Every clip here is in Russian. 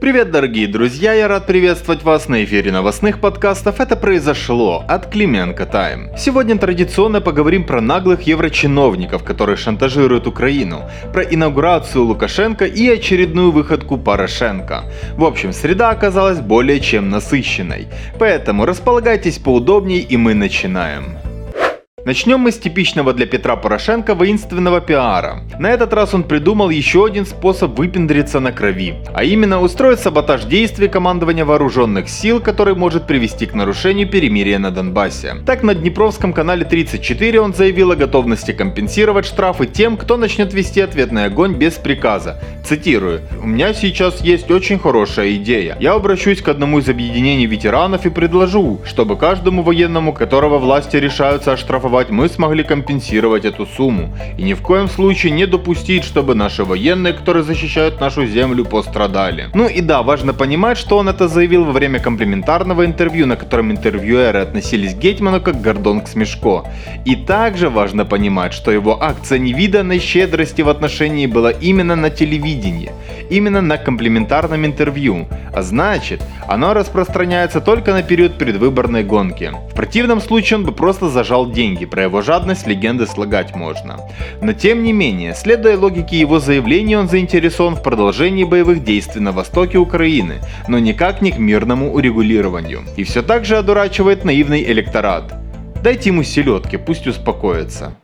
Привет, дорогие друзья, я рад приветствовать вас на эфире новостных подкастов «Это произошло» от Клименко Тайм. Сегодня традиционно поговорим про наглых еврочиновников, которые шантажируют Украину, про инаугурацию Лукашенко и очередную выходку Порошенко. В общем, среда оказалась более чем насыщенной. Поэтому располагайтесь поудобнее и мы начинаем. Начнем мы с типичного для Петра Порошенко воинственного пиара. На этот раз он придумал еще один способ выпендриться на крови, а именно устроить саботаж действий командования вооруженных сил, который может привести к нарушению перемирия на Донбассе. Так на Днепровском канале 34 он заявил о готовности компенсировать штрафы тем, кто начнет вести ответный огонь без приказа. Цитирую, «У меня сейчас есть очень хорошая идея. Я обращусь к одному из объединений ветеранов и предложу, чтобы каждому военному, которого власти решаются оштрафовать страховать, мы смогли компенсировать эту сумму. И ни в коем случае не допустить, чтобы наши военные, которые защищают нашу землю, пострадали. Ну и да, важно понимать, что он это заявил во время комплементарного интервью, на котором интервьюеры относились к Гетману как Гордон к Смешко. И также важно понимать, что его акция невиданной щедрости в отношении была именно на телевидении, именно на комплементарном интервью, а значит, оно распространяется только на период предвыборной гонки. В противном случае он бы просто зажал деньги деньги, про его жадность легенды слагать можно. Но тем не менее, следуя логике его заявления, он заинтересован в продолжении боевых действий на востоке Украины, но никак не к мирному урегулированию. И все так же одурачивает наивный электорат. Дайте ему селедки, пусть успокоится.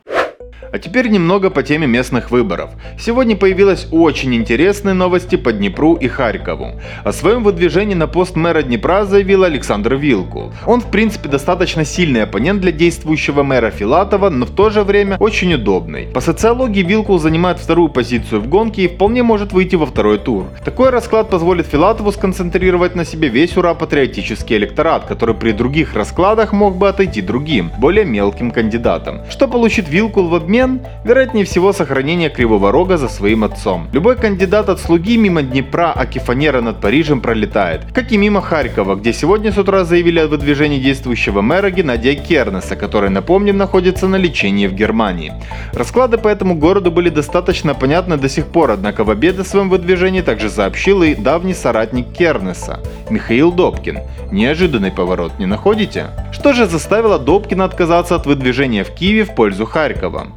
А теперь немного по теме местных выборов. Сегодня появилась очень интересные новости по Днепру и Харькову. О своем выдвижении на пост мэра Днепра заявил Александр Вилкул. Он в принципе достаточно сильный оппонент для действующего мэра Филатова, но в то же время очень удобный. По социологии Вилкул занимает вторую позицию в гонке и вполне может выйти во второй тур. Такой расклад позволит Филатову сконцентрировать на себе весь ура-патриотический электорат, который при других раскладах мог бы отойти другим, более мелким кандидатам. Что получит Вилкул в обмен взамен, вероятнее всего, сохранение Кривого Рога за своим отцом. Любой кандидат от слуги мимо Днепра, Акифанера над Парижем пролетает, как и мимо Харькова, где сегодня с утра заявили о выдвижении действующего мэра Геннадия Кернеса, который, напомним, находится на лечении в Германии. Расклады по этому городу были достаточно понятны до сих пор, однако в обед о своем выдвижении также сообщил и давний соратник Кернеса, Михаил Добкин. Неожиданный поворот, не находите? Что же заставило Добкина отказаться от выдвижения в Киеве в пользу Харькова?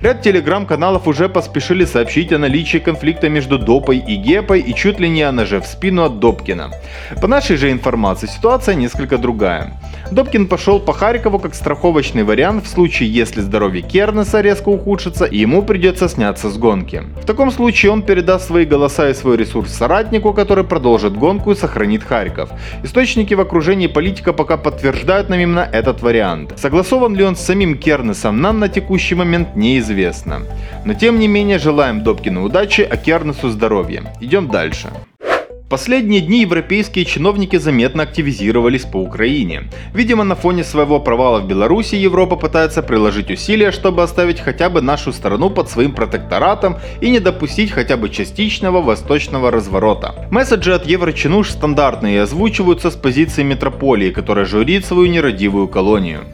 Ряд телеграм-каналов уже поспешили сообщить о наличии конфликта между Допой и Гепой и чуть ли не о ноже в спину от Добкина. По нашей же информации ситуация несколько другая. Добкин пошел по Харькову как страховочный вариант в случае, если здоровье Кернеса резко ухудшится и ему придется сняться с гонки. В таком случае он передаст свои голоса и свой ресурс соратнику, который продолжит гонку и сохранит Харьков. Источники в окружении политика пока подтверждают нам именно этот вариант. Согласован ли он с самим Кернесом, нам на текущий момент неизвестно. Но тем не менее желаем Добкину удачи, а Кернесу здоровья. Идем дальше последние дни европейские чиновники заметно активизировались по Украине. Видимо, на фоне своего провала в Беларуси Европа пытается приложить усилия, чтобы оставить хотя бы нашу страну под своим протекторатом и не допустить хотя бы частичного восточного разворота. Месседжи от Еврочинуш стандартные и озвучиваются с позиции метрополии, которая журит свою нерадивую колонию.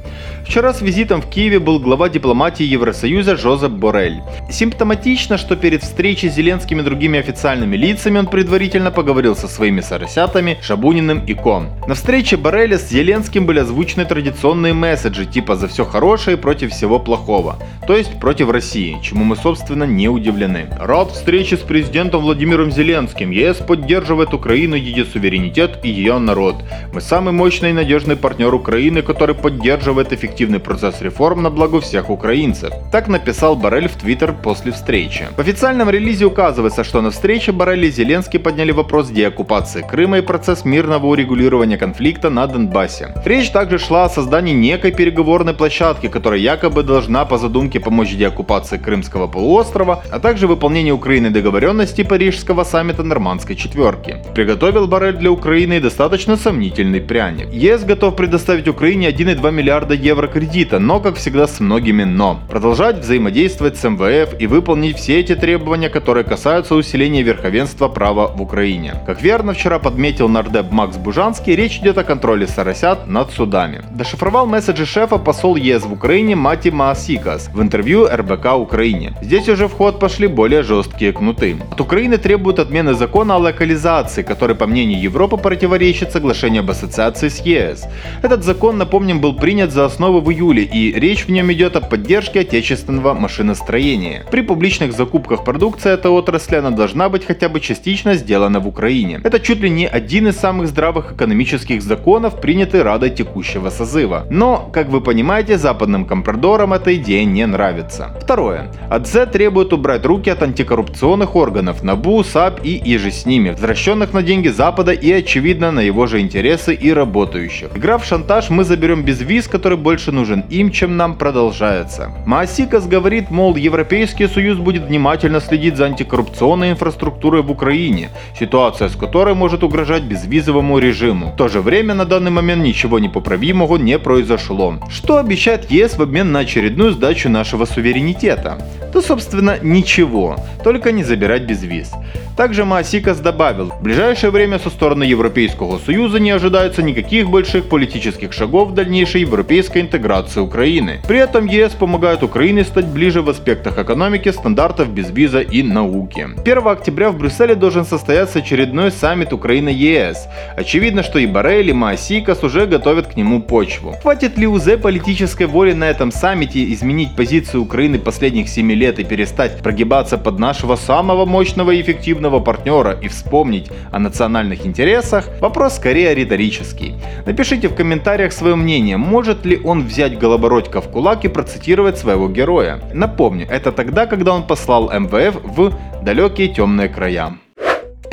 Вчера с визитом в Киеве был глава дипломатии Евросоюза Жозеп Борель. Симптоматично, что перед встречей с Зеленским и другими официальными лицами он предварительно поговорил со своими соросятами Шабуниным и Ком. На встрече Бореля с Зеленским были озвучены традиционные месседжи типа «за все хорошее против всего плохого», то есть против России, чему мы собственно не удивлены. Рад встрече с президентом Владимиром Зеленским. ЕС поддерживает Украину, ее суверенитет и ее народ. Мы самый мощный и надежный партнер Украины, который поддерживает эффективность эффективный процесс реформ на благо всех украинцев. Так написал Барель в Твиттер после встречи. В официальном релизе указывается, что на встрече Барель и Зеленский подняли вопрос деоккупации Крыма и процесс мирного урегулирования конфликта на Донбассе. Речь также шла о создании некой переговорной площадки, которая якобы должна по задумке помочь деоккупации Крымского полуострова, а также выполнению Украины договоренности Парижского саммита Нормандской четверки. Приготовил Барель для Украины достаточно сомнительный пряник. ЕС готов предоставить Украине 1,2 миллиарда евро еврокредита, но, как всегда, с многими «но». Продолжать взаимодействовать с МВФ и выполнить все эти требования, которые касаются усиления верховенства права в Украине. Как верно вчера подметил нардеп Макс Бужанский, речь идет о контроле Соросят над судами. Дошифровал месседжи шефа посол ЕС в Украине Мати Маасикас в интервью РБК Украине. Здесь уже в ход пошли более жесткие кнуты. От Украины требуют отмены закона о локализации, который, по мнению Европы, противоречит соглашению об ассоциации с ЕС. Этот закон, напомним, был принят за основу в июле, и речь в нем идет о поддержке отечественного машиностроения. При публичных закупках продукции этой отрасли она должна быть хотя бы частично сделана в Украине. Это чуть ли не один из самых здравых экономических законов, принятый Радой текущего созыва. Но, как вы понимаете, западным компрадорам эта идея не нравится. Второе. АДЗ требует убрать руки от антикоррупционных органов НАБУ, САП и иже с ними, взращенных на деньги Запада и, очевидно, на его же интересы и работающих. Игра в шантаж «мы заберем безвиз», который больше нужен им, чем нам, продолжается. Маасикас говорит, мол, Европейский Союз будет внимательно следить за антикоррупционной инфраструктурой в Украине, ситуация с которой может угрожать безвизовому режиму. В то же время на данный момент ничего непоправимого не произошло. Что обещает ЕС в обмен на очередную сдачу нашего суверенитета? то, собственно, ничего, только не забирать без виз. Также Маасикас добавил, в ближайшее время со стороны Европейского Союза не ожидается никаких больших политических шагов в дальнейшей европейской интеграции Украины. При этом ЕС помогает Украине стать ближе в аспектах экономики, стандартов безвиза и науки. 1 октября в Брюсселе должен состояться очередной саммит Украина-ЕС. Очевидно, что и Боррель, и Маасикас уже готовят к нему почву. Хватит ли УЗ политической воли на этом саммите изменить позицию Украины последних 7 лет лет и перестать прогибаться под нашего самого мощного и эффективного партнера и вспомнить о национальных интересах, вопрос скорее риторический. Напишите в комментариях свое мнение, может ли он взять Голобородька в кулак и процитировать своего героя. Напомню, это тогда, когда он послал МВФ в далекие темные края.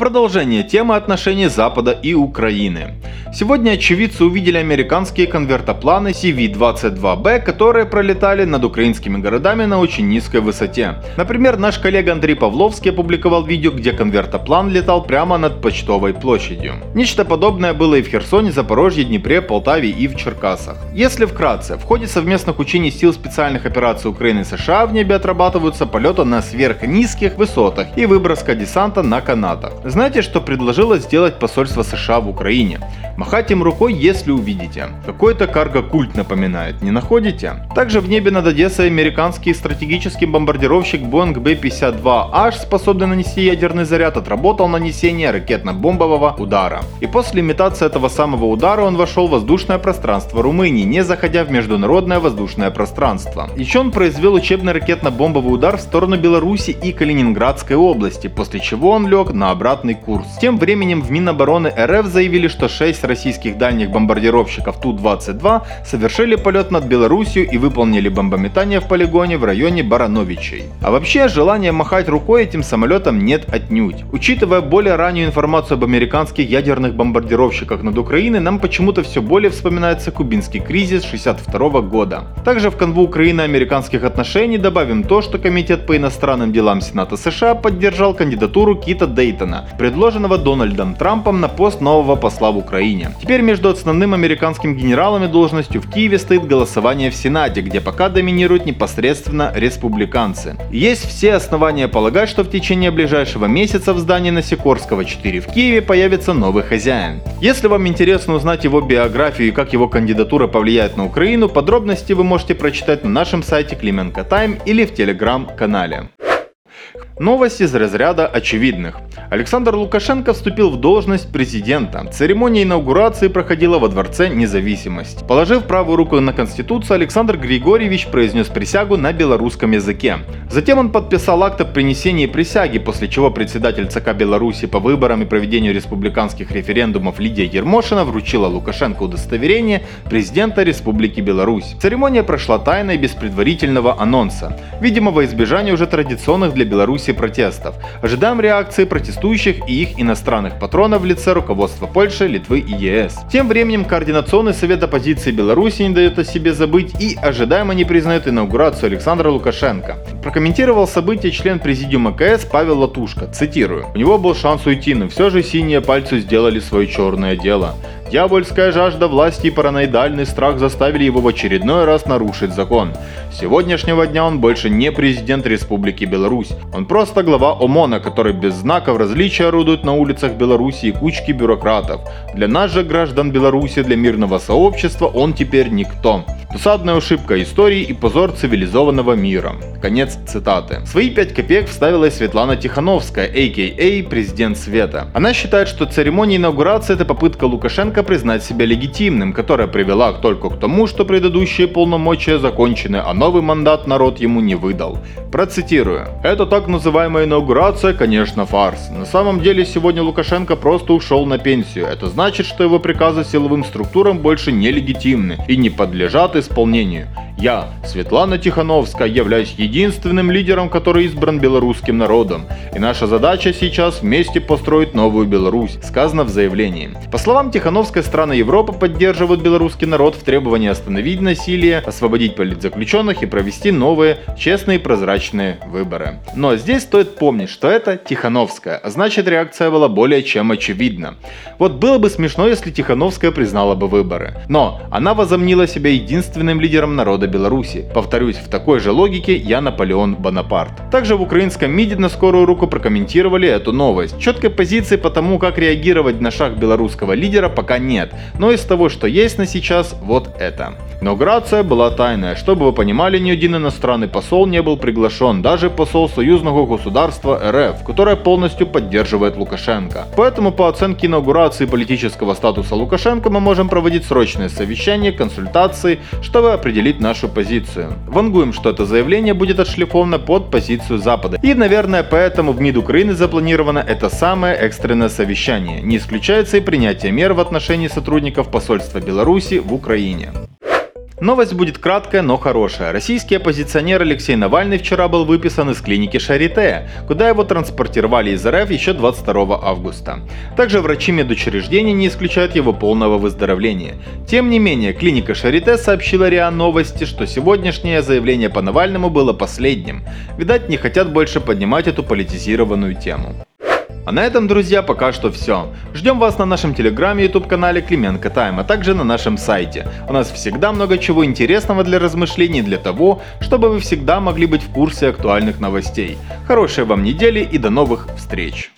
Продолжение темы отношений Запада и Украины. Сегодня очевидцы увидели американские конвертопланы CV-22B, которые пролетали над украинскими городами на очень низкой высоте. Например, наш коллега Андрей Павловский опубликовал видео, где конвертоплан летал прямо над почтовой площадью. Нечто подобное было и в Херсоне, Запорожье, Днепре, Полтаве и в Черкасах. Если вкратце, в ходе совместных учений сил специальных операций Украины и США в небе отрабатываются полеты на сверхнизких высотах и выброска десанта на канатах. Знаете, что предложило сделать посольство США в Украине? Махать им рукой, если увидите. Какой-то карго-культ напоминает, не находите? Также в небе над Одессой американский стратегический бомбардировщик Boeing B-52H, способный нанести ядерный заряд, отработал нанесение ракетно-бомбового удара. И после имитации этого самого удара он вошел в воздушное пространство Румынии, не заходя в международное воздушное пространство. Еще он произвел учебный ракетно-бомбовый удар в сторону Беларуси и Калининградской области, после чего он лег на обратный курс. Тем временем в Минобороны РФ заявили, что 6 российских дальних бомбардировщиков Ту-22 совершили полет над Белоруссией и выполнили бомбометание в полигоне в районе Барановичей. А вообще, желания махать рукой этим самолетом нет отнюдь. Учитывая более раннюю информацию об американских ядерных бомбардировщиках над Украиной, нам почему-то все более вспоминается кубинский кризис 62 года. Также в канву Украины-американских отношений добавим то, что Комитет по иностранным делам Сената США поддержал кандидатуру Кита Дейтона, предложенного Дональдом Трампом на пост нового посла в Украине. Теперь между основным американским генералом и должностью в Киеве стоит голосование в Сенате, где пока доминируют непосредственно республиканцы. Есть все основания полагать, что в течение ближайшего месяца в здании Насикорского 4 в Киеве появится новый хозяин. Если вам интересно узнать его биографию и как его кандидатура повлияет на Украину, подробности вы можете прочитать на нашем сайте Клименко Тайм или в телеграм-канале. Новости из разряда очевидных. Александр Лукашенко вступил в должность президента. Церемония инаугурации проходила во Дворце Независимость. Положив правую руку на Конституцию, Александр Григорьевич произнес присягу на белорусском языке. Затем он подписал акт о принесении присяги, после чего председатель ЦК Беларуси по выборам и проведению республиканских референдумов Лидия Ермошина вручила Лукашенко удостоверение президента Республики Беларусь. Церемония прошла тайно и без предварительного анонса. Видимо, во избежание уже традиционных для Беларуси протестов. Ожидаем реакции протестующих и их иностранных патронов в лице руководства Польши, Литвы и ЕС. Тем временем Координационный совет оппозиции Беларуси не дает о себе забыть и ожидаемо не признает инаугурацию Александра Лукашенко. Прокомментировал событие член президиума КС Павел Латушко, цитирую. «У него был шанс уйти, но все же синие пальцы сделали свое черное дело. Дьявольская жажда власти и параноидальный страх заставили его в очередной раз нарушить закон. С сегодняшнего дня он больше не президент Республики Беларусь. Он просто глава ОМОНа, который без знаков различия орудует на улицах Беларуси и кучки бюрократов. Для нас же, граждан Беларуси, для мирного сообщества, он теперь никто. Досадная ошибка истории и позор цивилизованного мира. Конец цитаты. Свои 5 копеек вставила Светлана Тихановская, а.к.а. президент Света. Она считает, что церемония инаугурации это попытка Лукашенко признать себя легитимным, которая привела только к тому, что предыдущие полномочия закончены, а новый мандат народ ему не выдал. Процитирую. Это так называемая инаугурация, конечно, фарс. На самом деле сегодня Лукашенко просто ушел на пенсию. Это значит, что его приказы силовым структурам больше не легитимны и не подлежат исполнению. Я, Светлана Тихановская, являюсь единственным лидером, который избран белорусским народом. И наша задача сейчас вместе построить новую Беларусь, сказано в заявлении. По словам Тихановской, страны Европы поддерживают белорусский народ в требовании остановить насилие, освободить политзаключенных и провести новые, честные и прозрачные выборы. Но здесь стоит помнить, что это Тихановская, а значит реакция была более чем очевидна. Вот было бы смешно, если Тихановская признала бы выборы. Но она возомнила себя единственным лидером народа Беларуси. Повторюсь, в такой же логике я Наполеон Бонапарт. Также в украинском МИДе на скорую руку прокомментировали эту новость. Четкой позиции по тому, как реагировать на шаг белорусского лидера пока нет, но из того, что есть на сейчас, вот это. Инаугурация была тайная, чтобы вы понимали, ни один иностранный посол не был приглашен, даже посол союзного государства РФ, которое полностью поддерживает Лукашенко. Поэтому по оценке инаугурации политического статуса Лукашенко мы можем проводить срочные совещания, консультации, чтобы определить нашу позицию. Вангуем, что это заявление будет отшлифовано под позицию Запада. И, наверное, поэтому в МИД Украины запланировано это самое экстренное совещание. Не исключается и принятие мер в отношении сотрудников посольства Беларуси в Украине. Новость будет краткая, но хорошая. Российский оппозиционер Алексей Навальный вчера был выписан из клиники Шарите, куда его транспортировали из РФ еще 22 августа. Также врачи медучреждения не исключают его полного выздоровления. Тем не менее, клиника Шарите сообщила РИА Новости, что сегодняшнее заявление по Навальному было последним. Видать, не хотят больше поднимать эту политизированную тему. А на этом, друзья, пока что все. Ждем вас на нашем телеграме, YouTube канале Клименко Тайм, а также на нашем сайте. У нас всегда много чего интересного для размышлений для того, чтобы вы всегда могли быть в курсе актуальных новостей. Хорошей вам недели и до новых встреч!